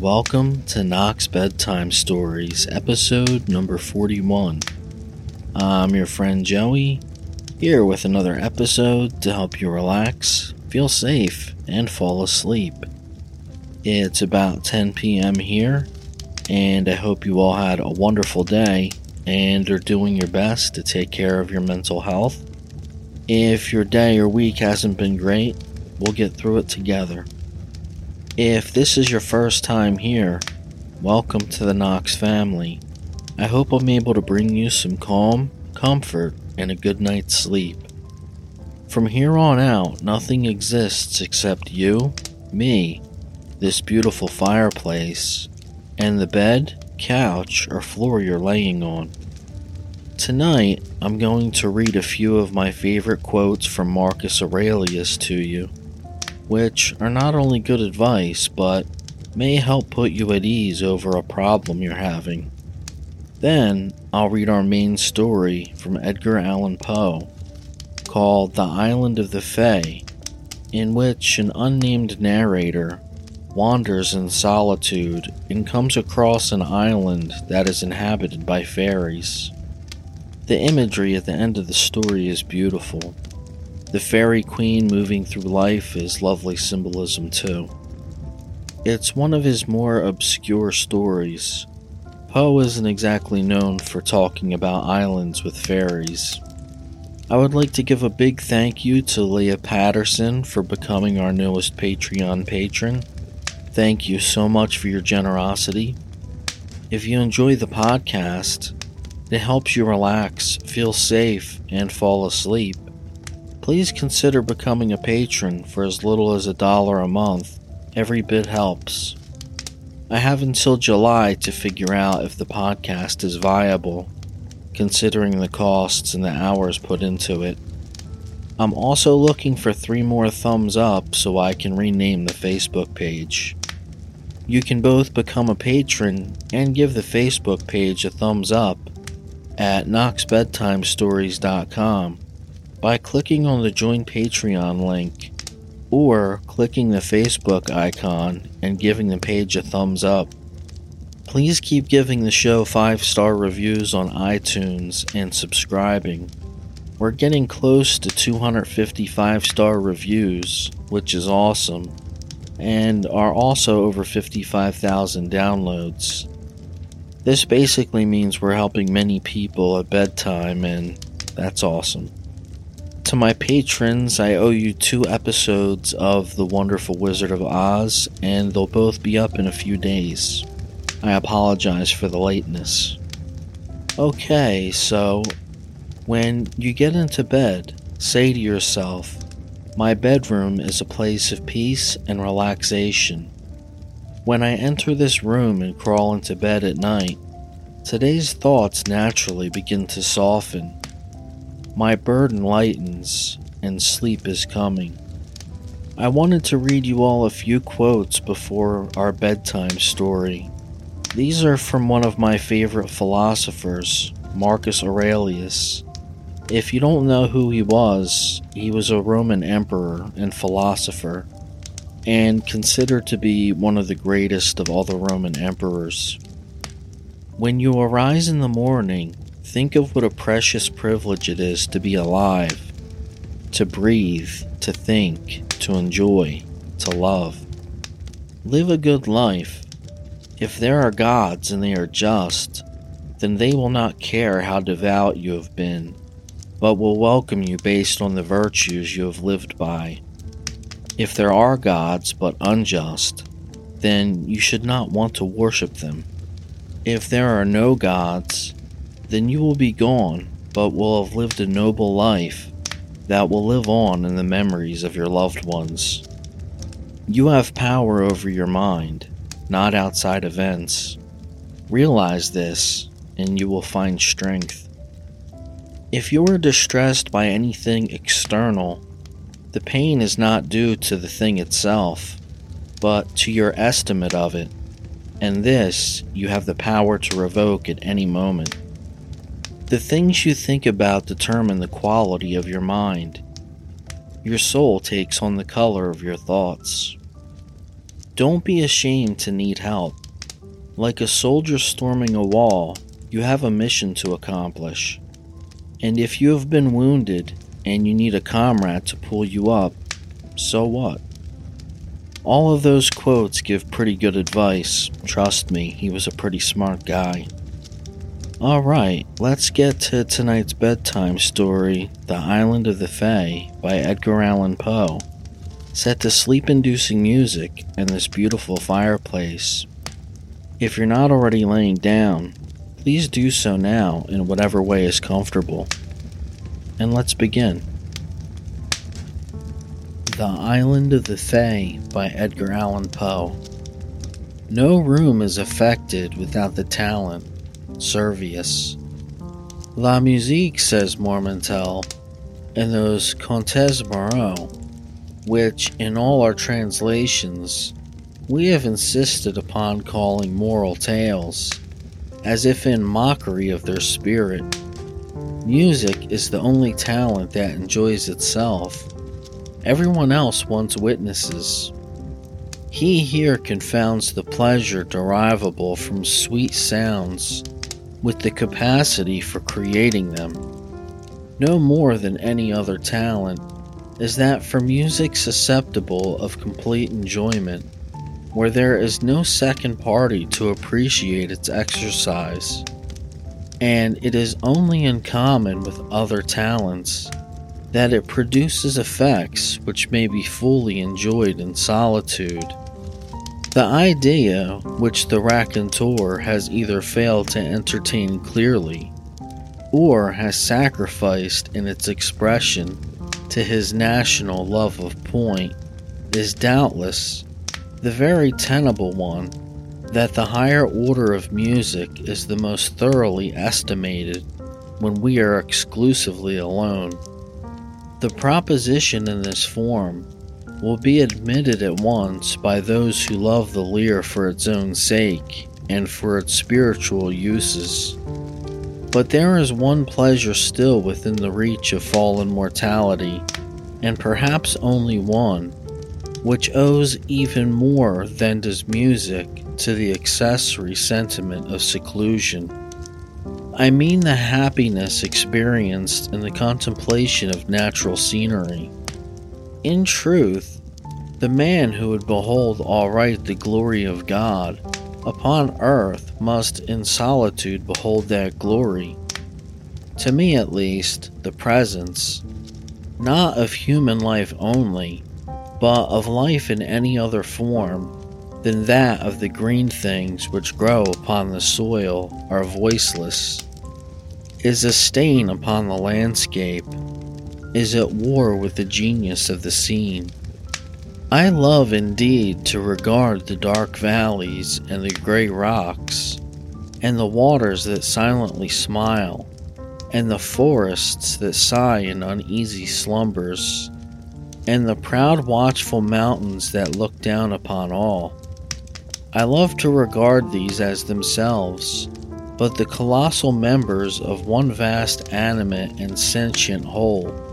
Welcome to Knox Bedtime Stories, episode number 41. I'm your friend Joey, here with another episode to help you relax, feel safe, and fall asleep. It's about 10 p.m. here, and I hope you all had a wonderful day and are doing your best to take care of your mental health. If your day or week hasn't been great, we'll get through it together. If this is your first time here, welcome to the Knox family. I hope I'm able to bring you some calm, comfort, and a good night's sleep. From here on out, nothing exists except you, me, this beautiful fireplace, and the bed, couch, or floor you're laying on. Tonight, I'm going to read a few of my favorite quotes from Marcus Aurelius to you which are not only good advice, but may help put you at ease over a problem you're having. Then I'll read our main story from Edgar Allan Poe called The Island of the Fay, in which an unnamed narrator wanders in solitude and comes across an island that is inhabited by fairies. The imagery at the end of the story is beautiful the fairy queen moving through life is lovely symbolism too. It's one of his more obscure stories. Poe isn't exactly known for talking about islands with fairies. I would like to give a big thank you to Leah Patterson for becoming our newest Patreon patron. Thank you so much for your generosity. If you enjoy the podcast, it helps you relax, feel safe, and fall asleep please consider becoming a patron for as little as a dollar a month. Every bit helps. I have until July to figure out if the podcast is viable, considering the costs and the hours put into it. I'm also looking for three more thumbs up so I can rename the Facebook page. You can both become a patron and give the Facebook page a thumbs up at knoxbedtimestories.com by clicking on the Join Patreon link or clicking the Facebook icon and giving the page a thumbs up. Please keep giving the show 5 star reviews on iTunes and subscribing. We're getting close to 255 star reviews, which is awesome, and are also over 55,000 downloads. This basically means we're helping many people at bedtime, and that's awesome. To my patrons, I owe you two episodes of The Wonderful Wizard of Oz, and they'll both be up in a few days. I apologize for the lateness. Okay, so when you get into bed, say to yourself, My bedroom is a place of peace and relaxation. When I enter this room and crawl into bed at night, today's thoughts naturally begin to soften my burden lightens, and sleep is coming. I wanted to read you all a few quotes before our bedtime story. These are from one of my favorite philosophers, Marcus Aurelius. If you don't know who he was, he was a Roman emperor and philosopher, and considered to be one of the greatest of all the Roman emperors. When you arise in the morning, Think of what a precious privilege it is to be alive, to breathe, to think, to enjoy, to love. Live a good life. If there are gods and they are just, then they will not care how devout you have been, but will welcome you based on the virtues you have lived by. If there are gods but unjust, then you should not want to worship them. If there are no gods, then you will be gone, but will have lived a noble life that will live on in the memories of your loved ones. You have power over your mind, not outside events. Realize this, and you will find strength. If you are distressed by anything external, the pain is not due to the thing itself, but to your estimate of it, and this you have the power to revoke at any moment. The things you think about determine the quality of your mind. Your soul takes on the color of your thoughts. Don't be ashamed to need help. Like a soldier storming a wall, you have a mission to accomplish. And if you have been wounded and you need a comrade to pull you up, so what? All of those quotes give pretty good advice. Trust me, he was a pretty smart guy. Alright, let's get to tonight's bedtime story The Island of the Fay by Edgar Allan Poe. Set to sleep inducing music and this beautiful fireplace. If you're not already laying down, please do so now in whatever way is comfortable. And let's begin. The Island of the Fay by Edgar Allan Poe. No room is affected without the talent, Servius. La musique, says Marmontel, in those Contes Moraux, which in all our translations we have insisted upon calling moral tales, as if in mockery of their spirit. Music is the only talent that enjoys itself Everyone else wants witnesses. He here confounds the pleasure derivable from sweet sounds with the capacity for creating them. No more than any other talent is that for music susceptible of complete enjoyment, where there is no second party to appreciate its exercise, and it is only in common with other talents that it produces effects which may be fully enjoyed in solitude. The idea which the raconteur has either failed to entertain clearly or has sacrificed in its expression to his national love of point is doubtless the very tenable one that the higher order of music is the most thoroughly estimated when we are exclusively alone. The proposition in this form will be admitted at once by those who love the lyre for its own sake and for its spiritual uses. But there is one pleasure still within the reach of fallen mortality, and perhaps only one, which owes even more than does music to the accessory sentiment of seclusion. I mean the happiness experienced in the contemplation of natural scenery. In truth, the man who would behold aright the glory of God upon earth must in solitude behold that glory. To me, at least, the presence, not of human life only, but of life in any other form than that of the green things which grow upon the soil, are voiceless is a stain upon the landscape, is at war with the genius of the scene. I love indeed to regard the dark valleys and the gray rocks, and the waters that silently smile, and the forests that sigh in uneasy slumbers, and the proud watchful mountains that look down upon all. I love to regard these as themselves but the colossal members of one vast animate and sentient whole,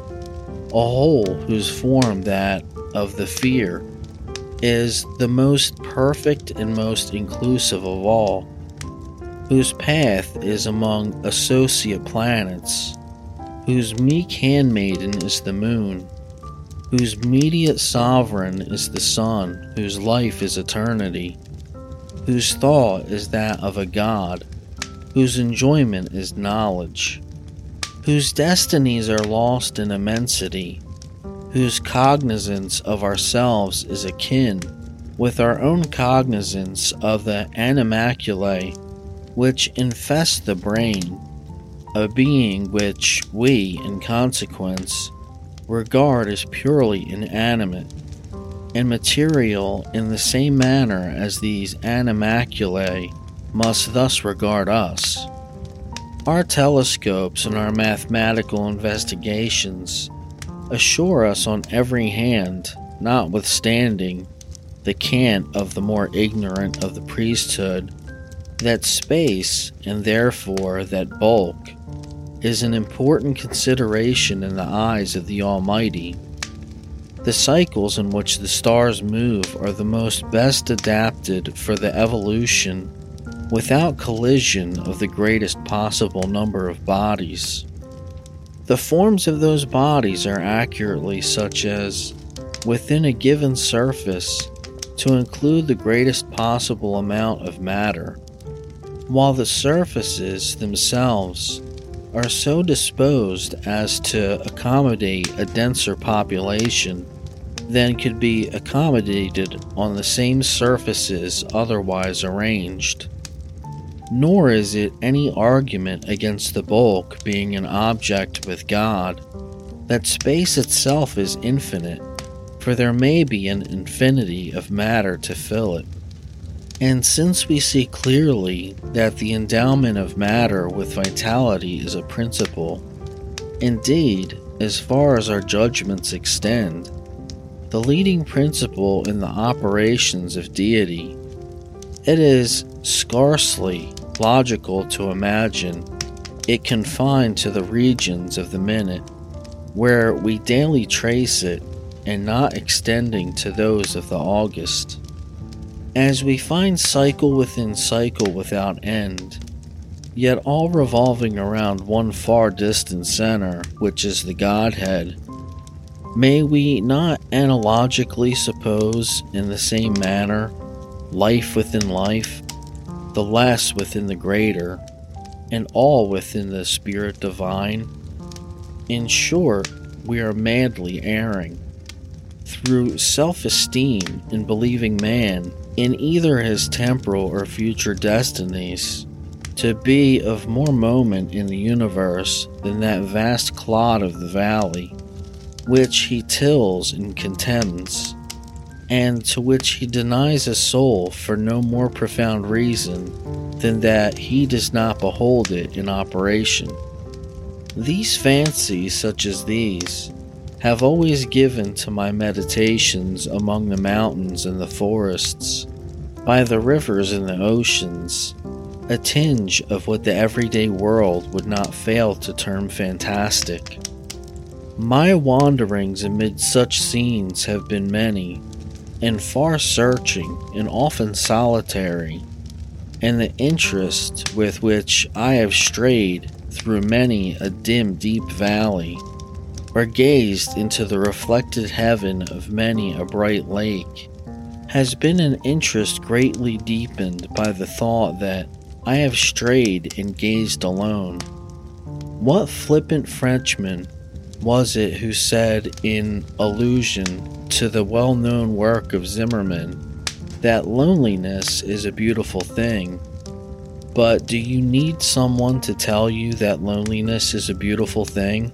whole whose form, that of the fear, is the most perfect and most inclusive of all, whose path is among associate planets, whose meek handmaiden is the moon, whose mediate sovereign is the sun, whose life is eternity, whose thought is that of a god whose enjoyment is knowledge, whose destinies are lost in immensity, whose cognizance of ourselves is akin with our own cognizance of the animalculae which infest the brain, a being which we, in consequence, regard as purely inanimate and material in the same manner as these animalculae must thus regard us. Our telescopes and our mathematical investigations assure us on every hand, notwithstanding the cant of the more ignorant of the priesthood, that space, and therefore that bulk, is an important consideration in the eyes of the Almighty. The cycles in which the stars move are the most best adapted for the evolution without collision of the greatest possible number of bodies. The forms of those bodies are accurately such as, within a given surface, to include the greatest possible amount of matter, while the surfaces themselves are so disposed as to accommodate a denser population than could be accommodated on the same surfaces otherwise arranged nor is it any argument against the bulk being an object with God that space itself is infinite, for there may be an infinity of matter to fill it. And since we see clearly that the endowment of matter with vitality is a principle, indeed, as far as our judgments extend, the leading principle in the operations of deity, it is scarcely logical to imagine it confined to the regions of the minute, where we daily trace it, and not extending to those of the August. As we find cycle within cycle without end, yet all revolving around one far distant center, which is the Godhead, may we not analogically suppose in the same manner life within life, the less within the greater, and all within the Spirit divine. In short, we are madly erring. Through self esteem in believing man in either his temporal or future destinies to be of more moment in the universe than that vast clod of the valley, which he tills and contemns and to which he denies a soul for no more profound reason than that he does not behold it in operation. These fancies, such as these, have always given to my meditations among the mountains and the forests, by the rivers and the oceans, a tinge of what the everyday world would not fail to term fantastic. My wanderings amid such scenes have been many, and far searching and often solitary, and the interest with which I have strayed through many a dim, deep valley, or gazed into the reflected heaven of many a bright lake, has been an interest greatly deepened by the thought that I have strayed and gazed alone. What flippant Frenchman was it who said, in allusion to the well known work of Zimmerman, that loneliness is a beautiful thing? But do you need someone to tell you that loneliness is a beautiful thing?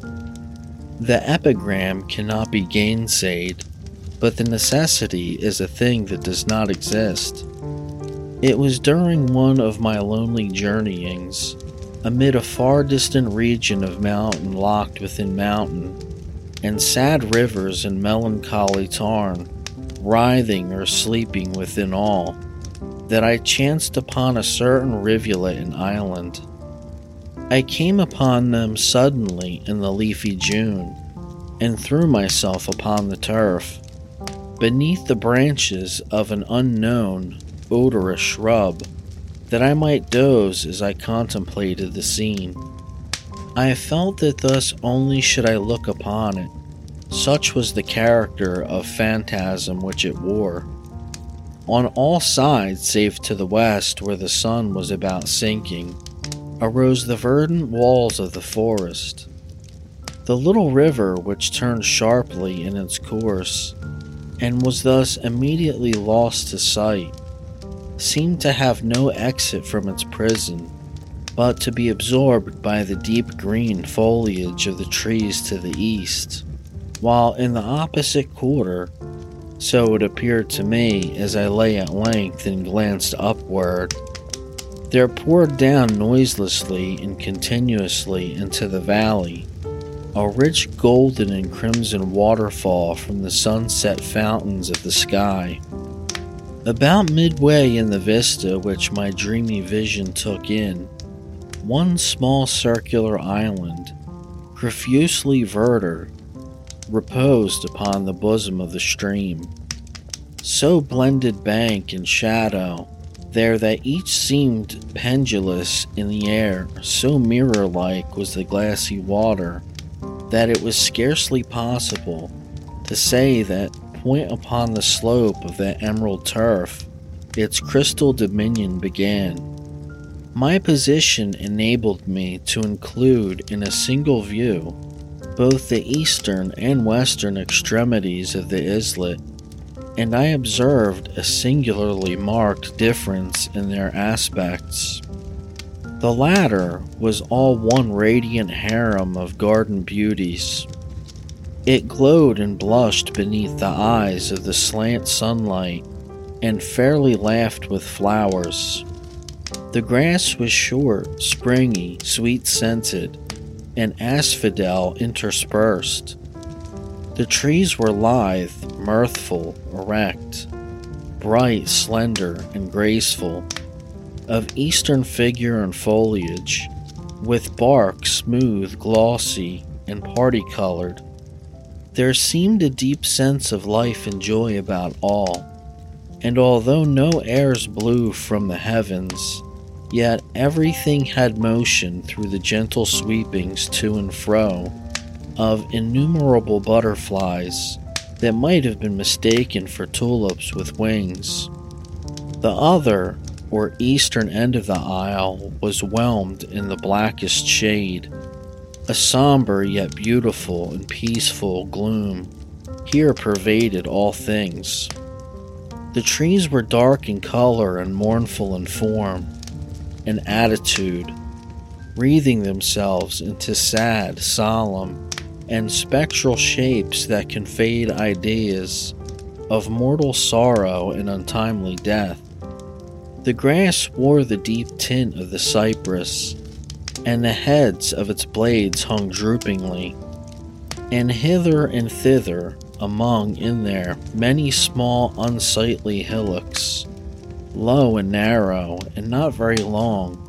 The epigram cannot be gainsaid, but the necessity is a thing that does not exist. It was during one of my lonely journeyings amid a far distant region of mountain locked within mountain, and sad rivers and melancholy tarn, writhing or sleeping within all, that I chanced upon a certain rivulet and island. I came upon them suddenly in the leafy June, and threw myself upon the turf, beneath the branches of an unknown, odorous shrub that I might doze as I contemplated the scene. I felt that thus only should I look upon it, such was the character of phantasm which it wore. On all sides, save to the west, where the sun was about sinking, arose the verdant walls of the forest. The little river, which turned sharply in its course, and was thus immediately lost to sight, seemed to have no exit from its prison, but to be absorbed by the deep green foliage of the trees to the east, while in the opposite quarter, so it appeared to me as I lay at length and glanced upward, there poured down noiselessly and continuously into the valley a rich golden and crimson waterfall from the sunset fountains of the sky. About midway in the vista which my dreamy vision took in, one small circular island, profusely verdure, reposed upon the bosom of the stream. So blended bank and shadow there that each seemed pendulous in the air, so mirror like was the glassy water that it was scarcely possible to say that point upon the slope of that emerald turf its crystal dominion began. My position enabled me to include in a single view both the eastern and western extremities of the islet and I observed a singularly marked difference in their aspects. The latter was all one radiant harem of garden beauties. It glowed and blushed beneath the eyes of the slant sunlight and fairly laughed with flowers. The grass was short, springy, sweet scented, and asphodel interspersed. The trees were lithe, mirthful, erect, bright, slender, and graceful, of eastern figure and foliage, with bark smooth, glossy, and party colored. There seemed a deep sense of life and joy about all, and although no airs blew from the heavens, yet everything had motion through the gentle sweepings to and fro of innumerable butterflies that might have been mistaken for tulips with wings. The other, or eastern end of the isle, was whelmed in the blackest shade, a somber yet beautiful and peaceful gloom here pervaded all things. The trees were dark in color and mournful in form and attitude, wreathing themselves into sad, solemn, and spectral shapes that conveyed ideas of mortal sorrow and untimely death. The grass wore the deep tint of the cypress, and the heads of its blades hung droopingly. And hither and thither, among in there many small unsightly hillocks, low and narrow, and not very long,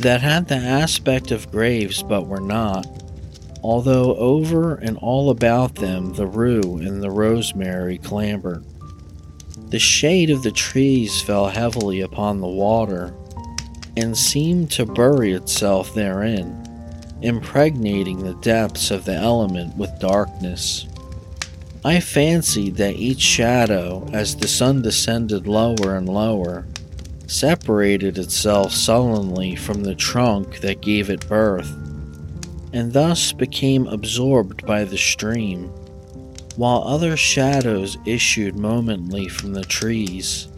that had the aspect of graves but were not although over and all about them the rue and the rosemary clambered. The shade of the trees fell heavily upon the water and seemed to bury itself therein, impregnating the depths of the element with darkness. I fancied that each shadow, as the sun descended lower and lower, separated itself sullenly from the trunk that gave it birth and thus became absorbed by the stream, while other shadows issued momently from the trees,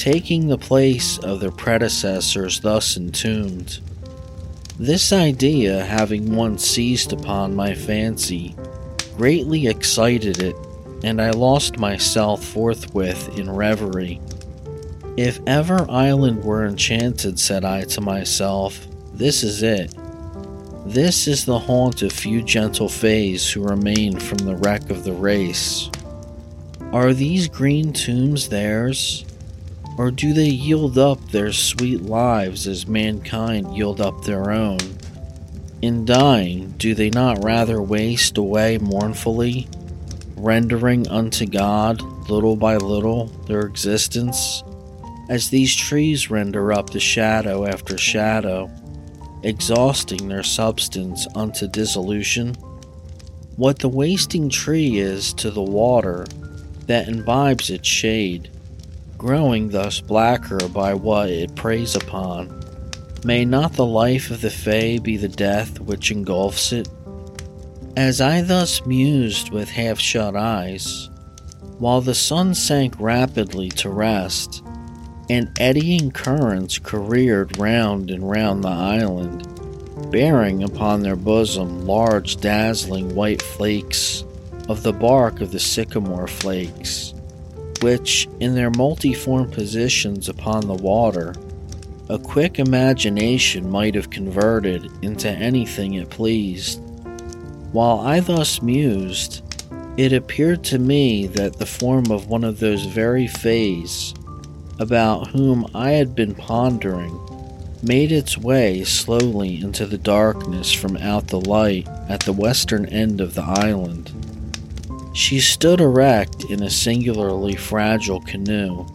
taking the place of their predecessors thus entombed. This idea, having once seized upon my fancy, greatly excited it, and I lost myself forthwith in reverie. If ever island were enchanted, said I to myself, this is it. This is the haunt of few gentle fays who remain from the wreck of the race. Are these green tombs theirs? Or do they yield up their sweet lives as mankind yield up their own? In dying, do they not rather waste away mournfully, rendering unto God, little by little, their existence, as these trees render up the shadow after shadow? exhausting their substance unto dissolution. What the wasting tree is to the water that imbibes its shade, growing thus blacker by what it preys upon, may not the life of the Fay be the death which engulfs it? As I thus mused with half shut eyes, while the sun sank rapidly to rest, and eddying currents careered round and round the island, bearing upon their bosom large dazzling white flakes of the bark of the sycamore flakes, which, in their multiform positions upon the water, a quick imagination might have converted into anything it pleased. While I thus mused, it appeared to me that the form of one of those very fays about whom I had been pondering made its way slowly into the darkness from out the light at the western end of the island. She stood erect in a singularly fragile canoe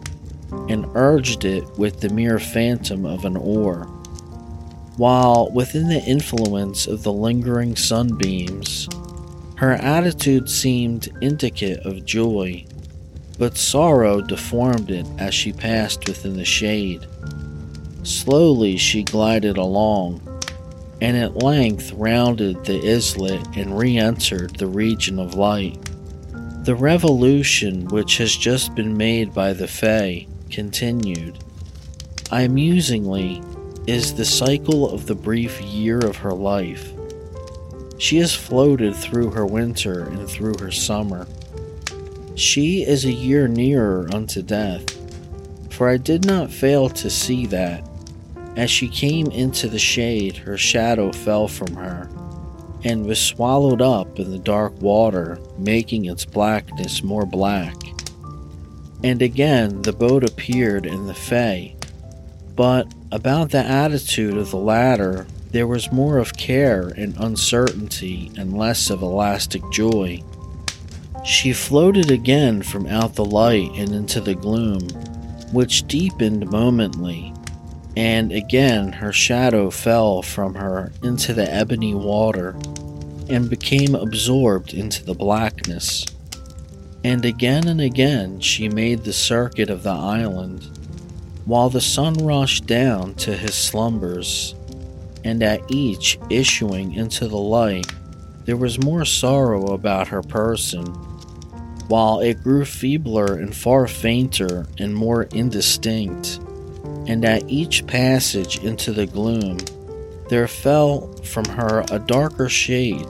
and urged it with the mere phantom of an oar. While within the influence of the lingering sunbeams, her attitude seemed indicate of joy, but sorrow deformed it as she passed within the shade. Slowly she glided along, and at length rounded the islet and re entered the region of light. The revolution which has just been made by the Fay continued. I amusingly, is the cycle of the brief year of her life. She has floated through her winter and through her summer. She is a year nearer unto death, for I did not fail to see that. As she came into the shade, her shadow fell from her and was swallowed up in the dark water, making its blackness more black. And again the boat appeared in the Fay. but about the attitude of the latter there was more of care and uncertainty and less of elastic joy. She floated again from out the light and into the gloom, which deepened momently, and again her shadow fell from her into the ebony water and became absorbed into the blackness. And again and again she made the circuit of the island, while the sun rushed down to his slumbers, and at each issuing into the light, there was more sorrow about her person, while it grew feebler and far fainter and more indistinct, and at each passage into the gloom, there fell from her a darker shade,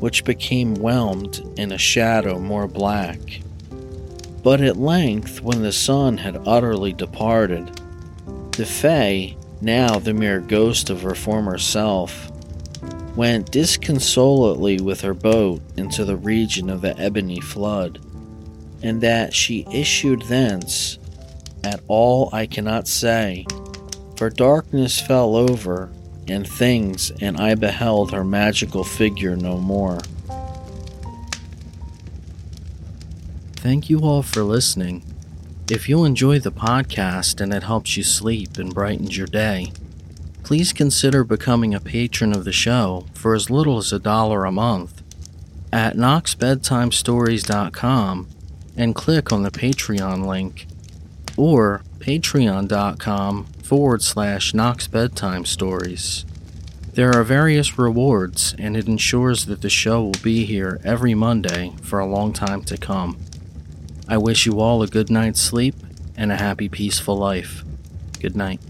which became whelmed in a shadow more black. But at length, when the sun had utterly departed, the Fay, now the mere ghost of her former self, went disconsolately with her boat into the region of the ebony flood, and that she issued thence, at all I cannot say, for darkness fell over and things, and I beheld her magical figure no more. Thank you all for listening. If you enjoy the podcast and it helps you sleep and brightens your day, please consider becoming a patron of the show for as little as a dollar a month at knoxbedtimestories.com and click on the Patreon link or patreon.com forward slash Knox Bedtime Stories. There are various rewards, and it ensures that the show will be here every Monday for a long time to come. I wish you all a good night's sleep and a happy, peaceful life. Good night.